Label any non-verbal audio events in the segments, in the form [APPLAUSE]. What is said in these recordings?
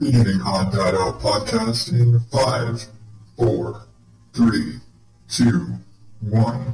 Beginning Odd Dad Out podcast in five, four, three, two, one.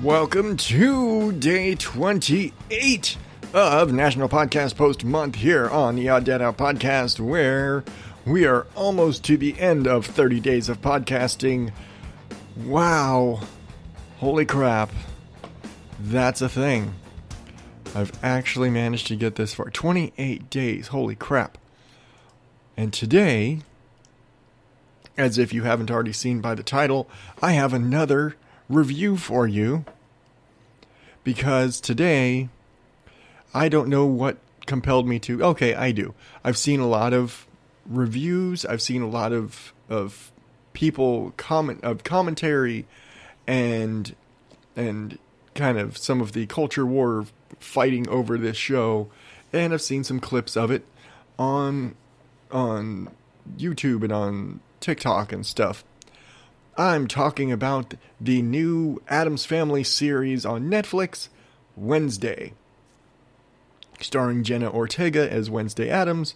Welcome to day 28 of National Podcast Post Month here on the Odd Dad Out Podcast, where we are almost to the end of 30 days of podcasting. Wow. Holy crap. That's a thing. I've actually managed to get this far. 28 days. Holy crap. And today, as if you haven't already seen by the title, I have another review for you. Because today, I don't know what compelled me to. Okay, I do. I've seen a lot of reviews. I've seen a lot of of people comment of commentary and and kind of some of the culture war fighting over this show and I've seen some clips of it on on YouTube and on TikTok and stuff. I'm talking about the new Addams Family series on Netflix, Wednesday, starring Jenna Ortega as Wednesday Addams.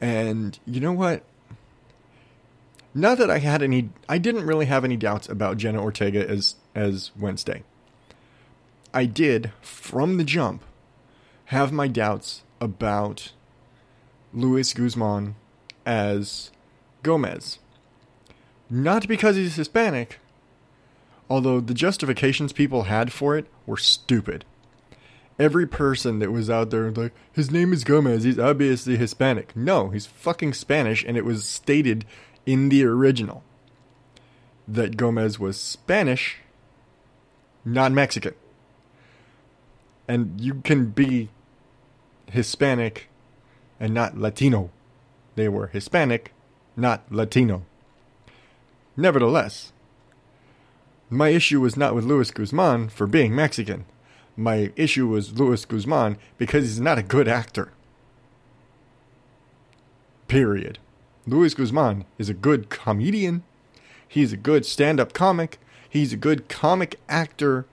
And you know what? Not that I had any, I didn't really have any doubts about Jenna Ortega as as Wednesday. I did from the jump have my doubts about Luis Guzman as Gomez. Not because he's Hispanic, although the justifications people had for it were stupid. Every person that was out there like, his name is Gomez, he's obviously Hispanic. No, he's fucking Spanish, and it was stated in the original that Gomez was Spanish, not Mexican. And you can be Hispanic and not Latino. They were Hispanic, not Latino. Nevertheless, my issue was not with Luis Guzman for being Mexican. My issue was Luis Guzman because he's not a good actor. Period. Luis Guzman is a good comedian. He's a good stand up comic. He's a good comic actor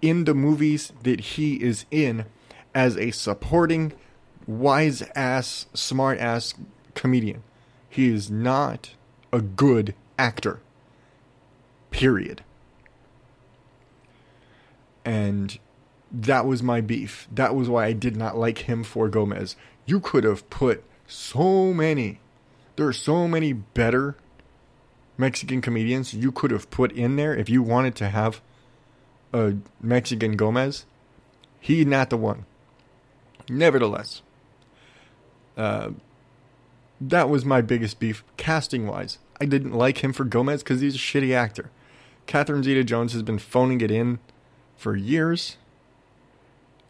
in the movies that he is in as a supporting, wise ass, smart ass comedian. He is not a good actor. Period. And that was my beef. That was why I did not like him for Gomez. You could have put so many, there are so many better Mexican comedians you could have put in there if you wanted to have a Mexican Gomez. He not the one. Nevertheless, uh, that was my biggest beef casting wise. I didn't like him for Gomez because he's a shitty actor. Catherine Zeta Jones has been phoning it in for years.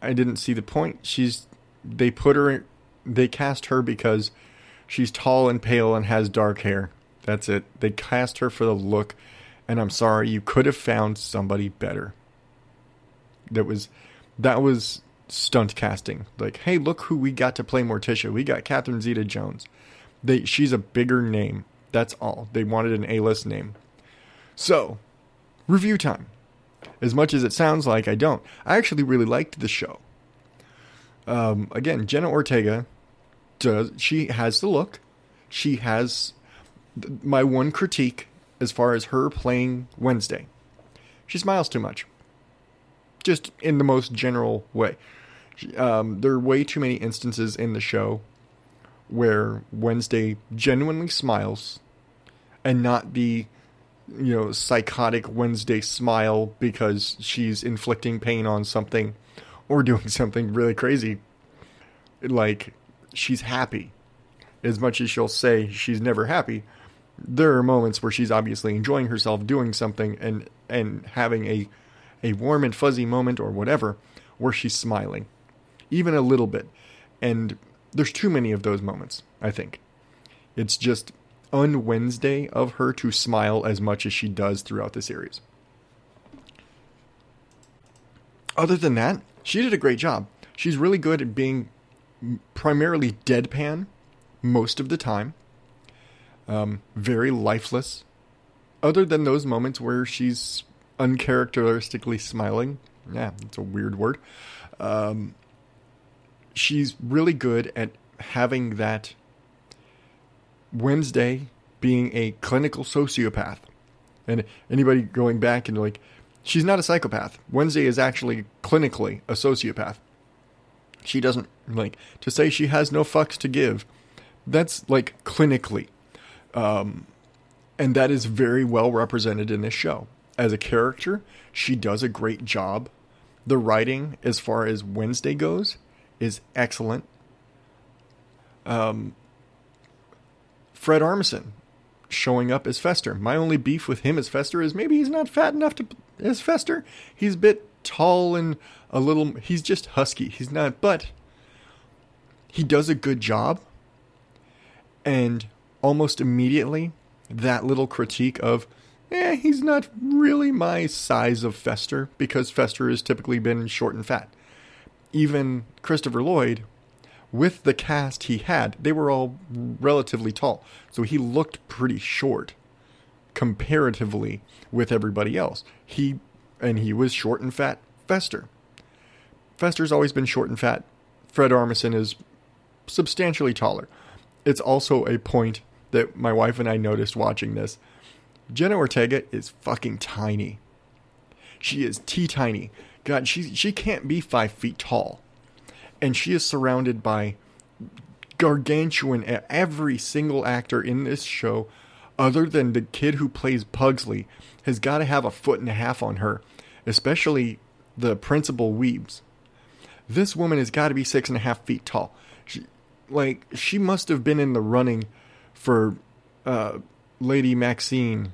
I didn't see the point. She's they put her they cast her because she's tall and pale and has dark hair. That's it. They cast her for the look and I'm sorry, you could have found somebody better. That was that was stunt casting. Like, hey, look who we got to play Morticia. We got Catherine Zeta Jones. They she's a bigger name. That's all. They wanted an A-list name. So, review time. As much as it sounds like I don't, I actually really liked the show. Um, again, Jenna Ortega does she has the look. She has my one critique as far as her playing Wednesday. She smiles too much. Just in the most general way. Um, there are way too many instances in the show where Wednesday genuinely smiles and not the you know psychotic Wednesday smile because she's inflicting pain on something or [LAUGHS] doing something really crazy like she's happy as much as she'll say she's never happy there are moments where she's obviously enjoying herself doing something and and having a a warm and fuzzy moment or whatever where she's smiling even a little bit and there's too many of those moments i think it's just un Wednesday of her to smile as much as she does throughout the series. Other than that, she did a great job. She's really good at being primarily deadpan most of the time, um, very lifeless. Other than those moments where she's uncharacteristically smiling. Yeah, it's a weird word. Um, she's really good at having that Wednesday being a clinical sociopath. And anybody going back and like, she's not a psychopath. Wednesday is actually clinically a sociopath. She doesn't like to say she has no fucks to give. That's like clinically. Um, and that is very well represented in this show. As a character, she does a great job. The writing, as far as Wednesday goes, is excellent. Um, Fred Armisen showing up as Fester. My only beef with him as Fester is maybe he's not fat enough to as Fester. He's a bit tall and a little. He's just husky. He's not, but he does a good job. And almost immediately, that little critique of, eh, he's not really my size of Fester because Fester has typically been short and fat. Even Christopher Lloyd, with the cast he had, they were all relatively tall. So he looked pretty short comparatively with everybody else. He and he was short and fat Fester. Fester's always been short and fat. Fred Armisen is substantially taller. It's also a point that my wife and I noticed watching this. Jenna Ortega is fucking tiny. She is tea tiny. God, she she can't be five feet tall, and she is surrounded by gargantuan. Every single actor in this show, other than the kid who plays Pugsley, has got to have a foot and a half on her, especially the principal Weems. This woman has got to be six and a half feet tall. She, like she must have been in the running for uh, Lady Maxine,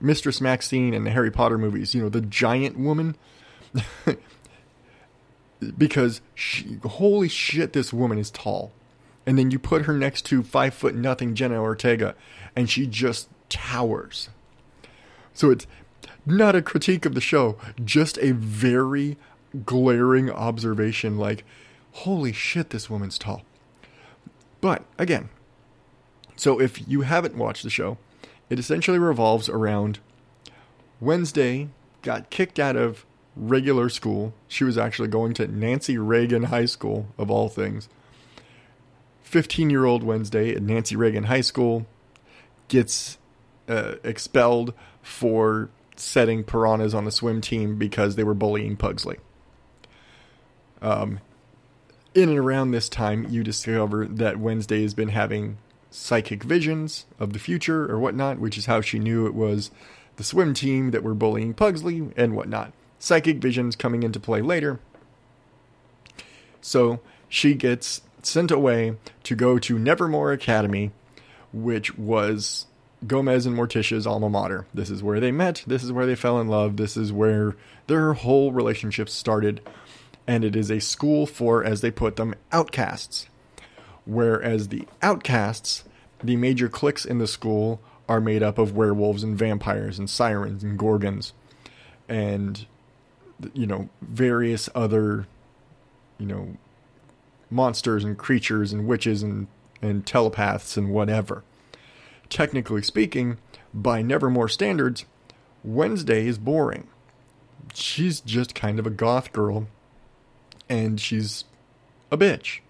Mistress Maxine in the Harry Potter movies. You know, the giant woman. [LAUGHS] because she, holy shit, this woman is tall. And then you put her next to five foot nothing Jenna Ortega, and she just towers. So it's not a critique of the show, just a very glaring observation like, holy shit, this woman's tall. But again, so if you haven't watched the show, it essentially revolves around Wednesday got kicked out of regular school. She was actually going to Nancy Reagan High School, of all things. 15 year old Wednesday at Nancy Reagan High School gets uh, expelled for setting piranhas on the swim team because they were bullying Pugsley. Um, in and around this time, you discover that Wednesday has been having psychic visions of the future or whatnot, which is how she knew it was the swim team that were bullying Pugsley and whatnot. Psychic visions coming into play later. So she gets sent away to go to Nevermore Academy, which was Gomez and Morticia's alma mater. This is where they met. This is where they fell in love. This is where their whole relationship started. And it is a school for, as they put them, outcasts. Whereas the outcasts, the major cliques in the school, are made up of werewolves and vampires and sirens and gorgons and, you know, various other, you know, monsters and creatures and witches and, and telepaths and whatever technically speaking, by Nevermore standards, Wednesday is boring. She's just kind of a goth girl, and she's a bitch.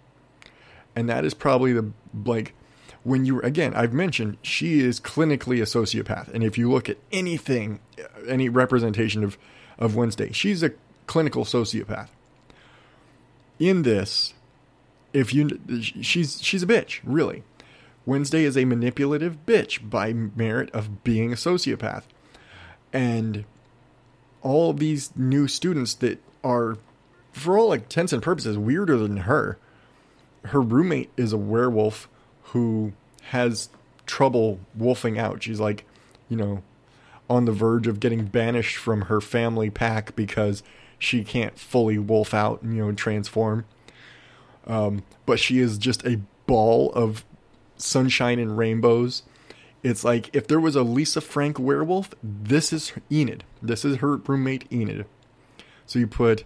And that is probably the, like, when you, again, I've mentioned she is clinically a sociopath. And if you look at anything, any representation of, of Wednesday, she's a clinical sociopath. In this, if you, she's, she's a bitch, really. Wednesday is a manipulative bitch by merit of being a sociopath. And all these new students that are, for all intents and purposes, weirder than her. Her roommate is a werewolf who has trouble wolfing out. She's like, you know, on the verge of getting banished from her family pack because she can't fully wolf out, and, you know, transform. Um, but she is just a ball of sunshine and rainbows. It's like if there was a Lisa Frank werewolf, this is Enid. This is her roommate Enid. So you put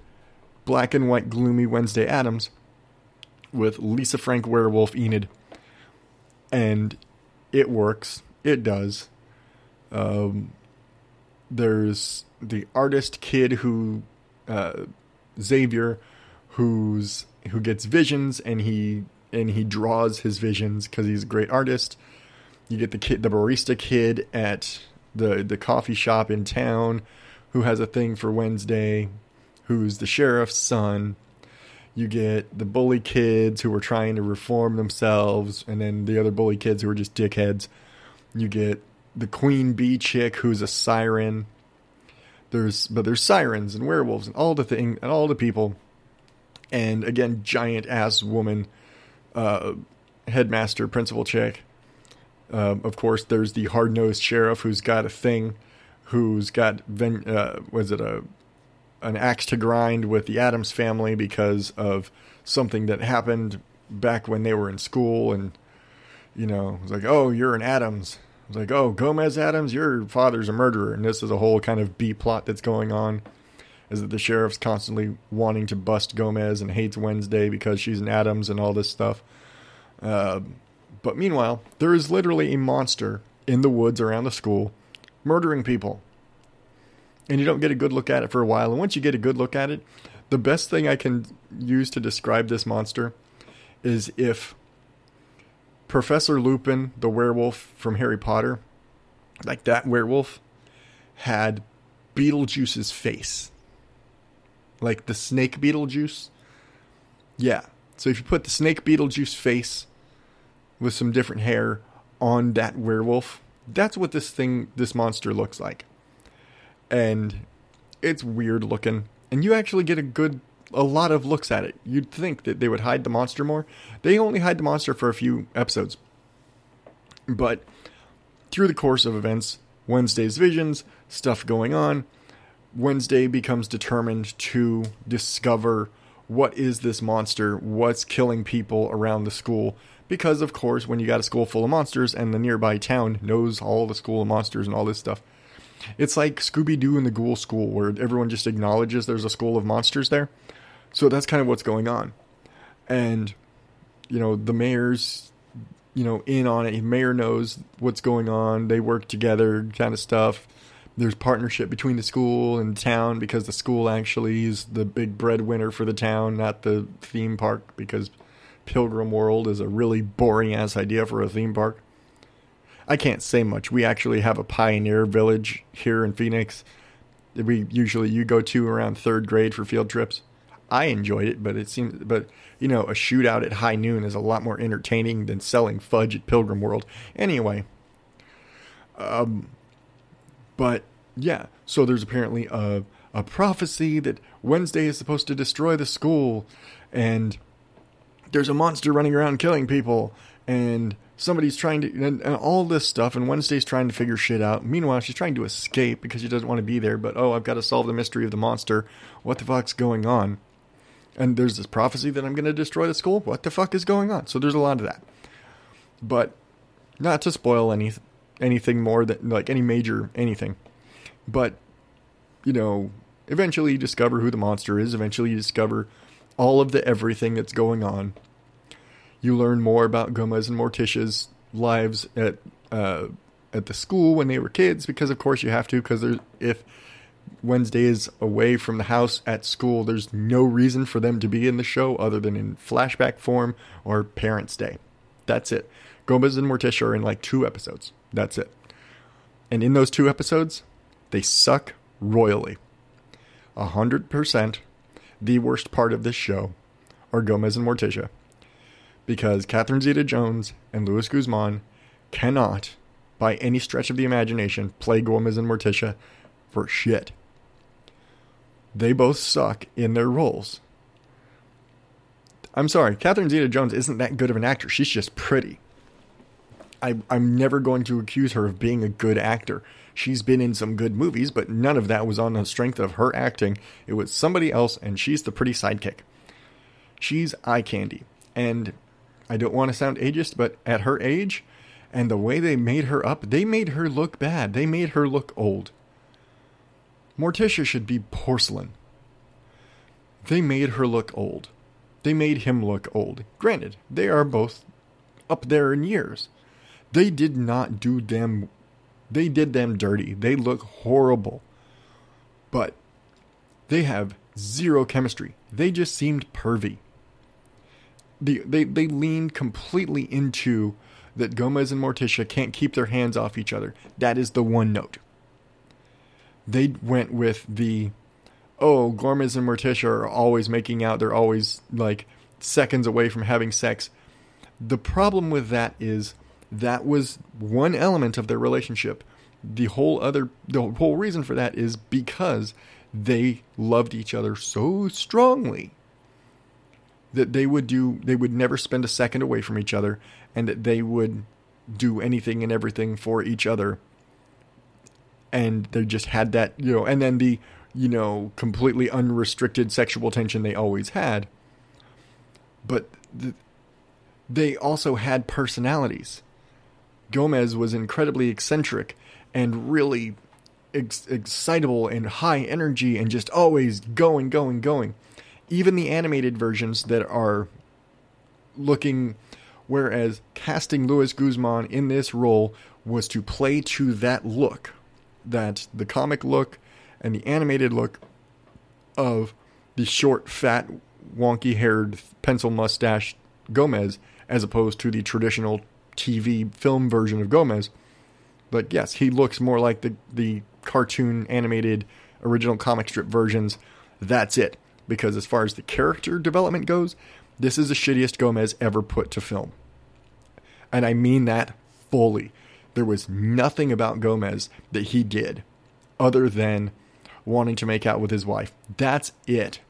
black and white gloomy Wednesday Addams with Lisa Frank werewolf Enid, and it works. It does. Um, there's the artist kid who uh, Xavier, who's who gets visions and he and he draws his visions because he's a great artist. You get the kid, the barista kid at the the coffee shop in town, who has a thing for Wednesday, who's the sheriff's son. You get the bully kids who are trying to reform themselves, and then the other bully kids who are just dickheads. You get the queen bee chick who's a siren. There's but there's sirens and werewolves and all the thing and all the people, and again giant ass woman, uh, headmaster principal chick. Um, of course, there's the hard nosed sheriff who's got a thing, who's got ven- uh, was it a an axe to grind with the Addams family because of something that happened back when they were in school, and you know, it's like, oh, you're an Addams. It's like, oh, Gomez Addams, your father's a murderer, and this is a whole kind of B plot that's going on. Is that the sheriff's constantly wanting to bust Gomez and hates Wednesday because she's an Addams and all this stuff. Uh, but meanwhile, there is literally a monster in the woods around the school murdering people. And you don't get a good look at it for a while. And once you get a good look at it, the best thing I can use to describe this monster is if Professor Lupin, the werewolf from Harry Potter, like that werewolf, had Beetlejuice's face. Like the snake Beetlejuice. Yeah. So if you put the snake Beetlejuice face with some different hair on that werewolf, that's what this thing, this monster looks like. And it's weird looking. And you actually get a good a lot of looks at it. You'd think that they would hide the monster more. They only hide the monster for a few episodes. But through the course of events, Wednesday's visions, stuff going on, Wednesday becomes determined to discover what is this monster, what's killing people around the school. Because, of course, when you got a school full of monsters and the nearby town knows all the school of monsters and all this stuff, it's like Scooby Doo and the Ghoul School, where everyone just acknowledges there's a school of monsters there. So that's kind of what's going on. And, you know, the mayor's, you know, in on it. The mayor knows what's going on. They work together, kind of stuff. There's partnership between the school and town because the school actually is the big breadwinner for the town, not the theme park, because Pilgrim World is a really boring ass idea for a theme park. I can't say much. We actually have a pioneer village here in Phoenix. that We usually you go to around third grade for field trips. I enjoyed it, but it seems, but you know, a shootout at high noon is a lot more entertaining than selling fudge at Pilgrim World. Anyway, um, but yeah, so there's apparently a a prophecy that Wednesday is supposed to destroy the school, and there's a monster running around killing people, and somebody's trying to, and, and, all this stuff, and Wednesday's trying to figure shit out. Meanwhile, she's trying to escape because she doesn't want to be there, but oh, I've got to solve the mystery of the monster. What the fuck's going on? And there's this prophecy that I'm going to destroy the school. What the fuck is going on? So there's a lot of that. But not to spoil any anything more than like any major anything. But you know, eventually you discover who the monster is. Eventually you discover all of the everything that's going on. You learn more about Gomez and Morticia's lives at uh, at the school when they were kids, because of course you have to. Because if Wednesday is away from the house at school, there's no reason for them to be in the show other than in flashback form or Parents' Day. That's it. Gomez and Morticia are in like two episodes. That's it. And in those two episodes, they suck royally. A hundred percent the worst part of this show are Gomez and Morticia. Because Catherine Zeta Jones and Luis Guzman cannot, by any stretch of the imagination, play Gomez and Morticia for shit. They both suck in their roles. I'm sorry, Catherine Zeta Jones isn't that good of an actor. She's just pretty. I, I'm never going to accuse her of being a good actor. She's been in some good movies, but none of that was on the strength of her acting. It was somebody else, and she's the pretty sidekick. She's eye candy. And I don't want to sound ageist, but at her age and the way they made her up, they made her look bad. They made her look old. Morticia should be porcelain. They made her look old. They made him look old. Granted, they are both up there in years. They did not do them They did them dirty. They look horrible. But they have zero chemistry. They just seemed pervy. The, they, they leaned completely into that Gomez and Morticia can't keep their hands off each other. That is the one note. They went with the, oh, Gomez and Morticia are always making out. They're always like seconds away from having sex. The problem with that is that was one element of their relationship. The whole other, the whole reason for that is because they loved each other so strongly that they would do, they would never spend a second away from each other, and that they would do anything and everything for each other. And they just had that, you know, and then the, you know, completely unrestricted sexual tension they always had. But the, they also had personalities. Gomez was incredibly eccentric and really ex- excitable and high energy and just always going, going, going. Even the animated versions that are looking, whereas casting Luis Guzman in this role was to play to that look, that the comic look and the animated look of the short, fat, wonky haired, pencil mustache Gomez, as opposed to the traditional TV film version of Gomez. But yes, he looks more like the, the cartoon animated original comic strip versions. That's it. Because as far as the character development goes, this is the shittiest Gomez ever put to film. And I mean that fully. There was nothing about Gomez that he did other than wanting to make out with his wife. That's it.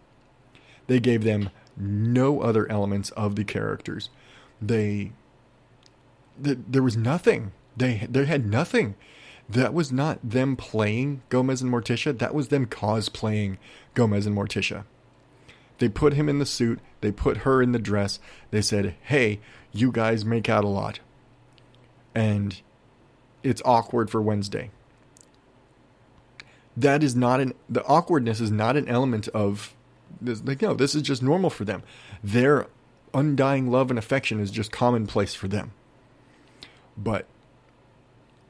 They gave them no other elements of the characters. They, th- there was nothing. They they had nothing. That was not them playing Gomez and Morticia. That was them cosplaying Gomez and Morticia. They put him in the suit. They put her in the dress. They said, "Hey, you guys make out a lot," and it's awkward for Wednesday. That is not an the awkwardness is not an element of this. Like, no, this is just normal for them. Their undying love and affection is just commonplace for them. But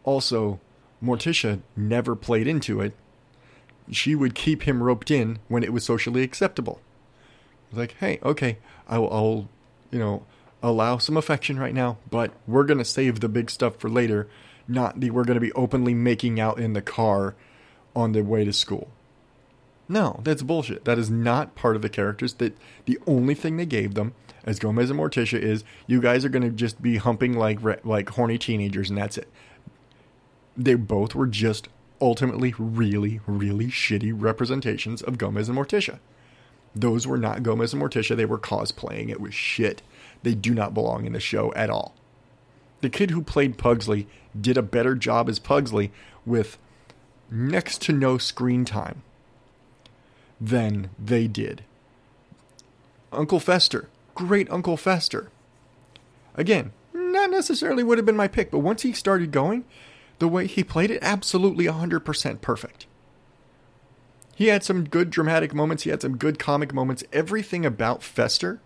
also, Morticia never played into it. She would keep him roped in when it was socially acceptable. Like, hey, okay, I'll, I'll you know, allow some affection right now, but we're gonna save the big stuff for later. Not the we're gonna be openly making out in the car on the way to school. No, that's bullshit. That is not part of the characters. That the only thing they gave them as Gomez and Morticia is you guys are going to just be humping like like horny teenagers and that's it. They both were just ultimately really really shitty representations of Gomez and Morticia. Those were not Gomez and Morticia. They were cosplaying. It was shit. They do not belong in the show at all. The kid who played Pugsley did a better job as Pugsley with next to no screen time than they did. Uncle Fester, great Uncle Fester. Again, not necessarily would have been my pick, but once he started going, the way he played it, absolutely 100% perfect. He had some good dramatic moments, he had some good comic moments. Everything about Fester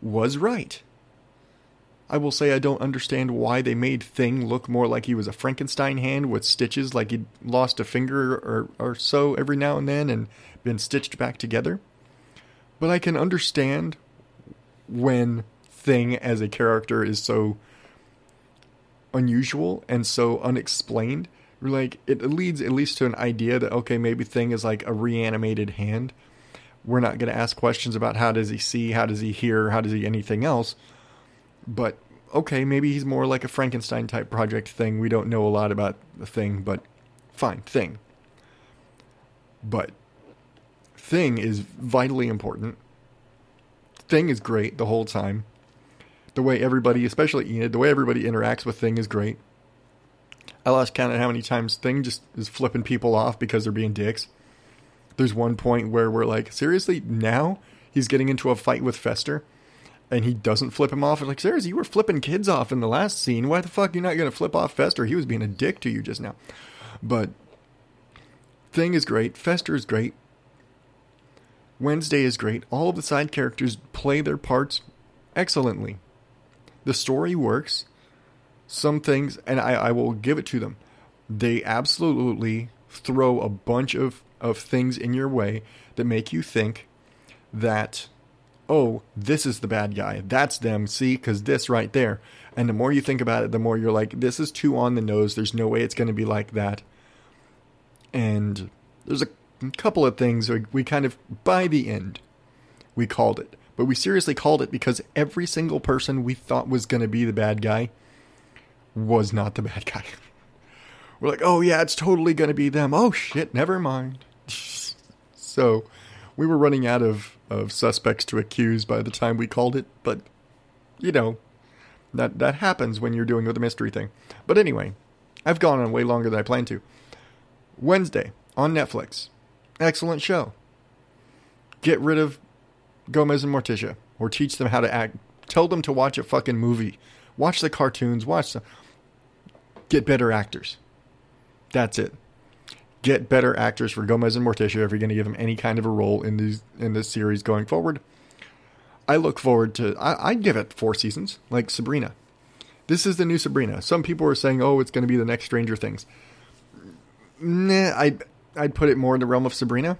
was right. I will say I don't understand why they made Thing look more like he was a Frankenstein hand with stitches, like he'd lost a finger or, or so every now and then and been stitched back together. But I can understand when Thing as a character is so unusual and so unexplained. Like it leads at least to an idea that okay, maybe Thing is like a reanimated hand. We're not going to ask questions about how does he see, how does he hear, how does he anything else. But okay, maybe he's more like a Frankenstein type project thing. We don't know a lot about the thing, but fine, thing. But thing is vitally important. Thing is great the whole time. The way everybody, especially Enid, the way everybody interacts with Thing is great. I lost count of how many times Thing just is flipping people off because they're being dicks. There's one point where we're like, seriously, now he's getting into a fight with Fester and he doesn't flip him off. It's like, seriously, you were flipping kids off in the last scene. Why the fuck are you not going to flip off Fester? He was being a dick to you just now. But Thing is great. Fester is great. Wednesday is great. All of the side characters play their parts excellently. The story works. Some things, and I, I will give it to them. they absolutely throw a bunch of, of things in your way that make you think that, oh, this is the bad guy. That's them. See, because this right there. And the more you think about it, the more you're like, this is too on the nose. There's no way it's going to be like that. And there's a couple of things we, we kind of, by the end, we called it. But we seriously called it because every single person we thought was going to be the bad guy was not the [LAUGHS] bad guy. We're like, oh yeah, it's totally going to be them. Oh shit, never mind. [LAUGHS] so we were running out of, of suspects to accuse by the time we called it, but you know, that that happens when you're doing the mystery thing. But anyway, I've gone on way longer than I planned to. Wednesday on Netflix. Excellent show. Get rid of Gomez and Morticia or teach them how to act. Tell them to watch a fucking movie. Watch the cartoons, watch the get better actors. That's it. Get better actors for Gomez and Morticia if you're going to give them any kind of a role in these in this series going forward. I look forward to. I, I'd give it four seasons, like Sabrina. This is the new Sabrina. Some people are saying, "Oh, it's going to be the next Stranger Things." Nah, I'd I'd put it more in the realm of Sabrina.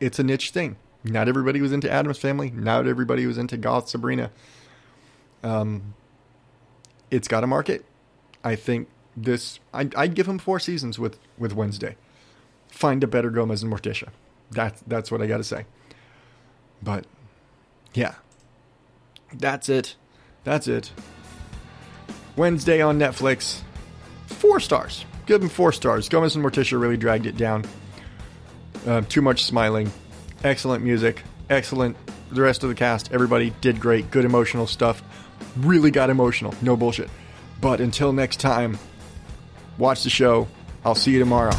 It's a niche thing. Not everybody was into Addams Family. Not everybody was into Goth Sabrina. Um, it's got a market. I think this. I'd, I'd give him four seasons with with Wednesday. Find a better Gomez and Morticia. That's that's what I got to say. But yeah, that's it. That's it. Wednesday on Netflix. Four stars. Give them four stars. Gomez and Morticia really dragged it down. Uh, too much smiling. Excellent music. Excellent. The rest of the cast, everybody did great. Good emotional stuff. Really got emotional. No bullshit. But until next time, watch the show. I'll see you tomorrow.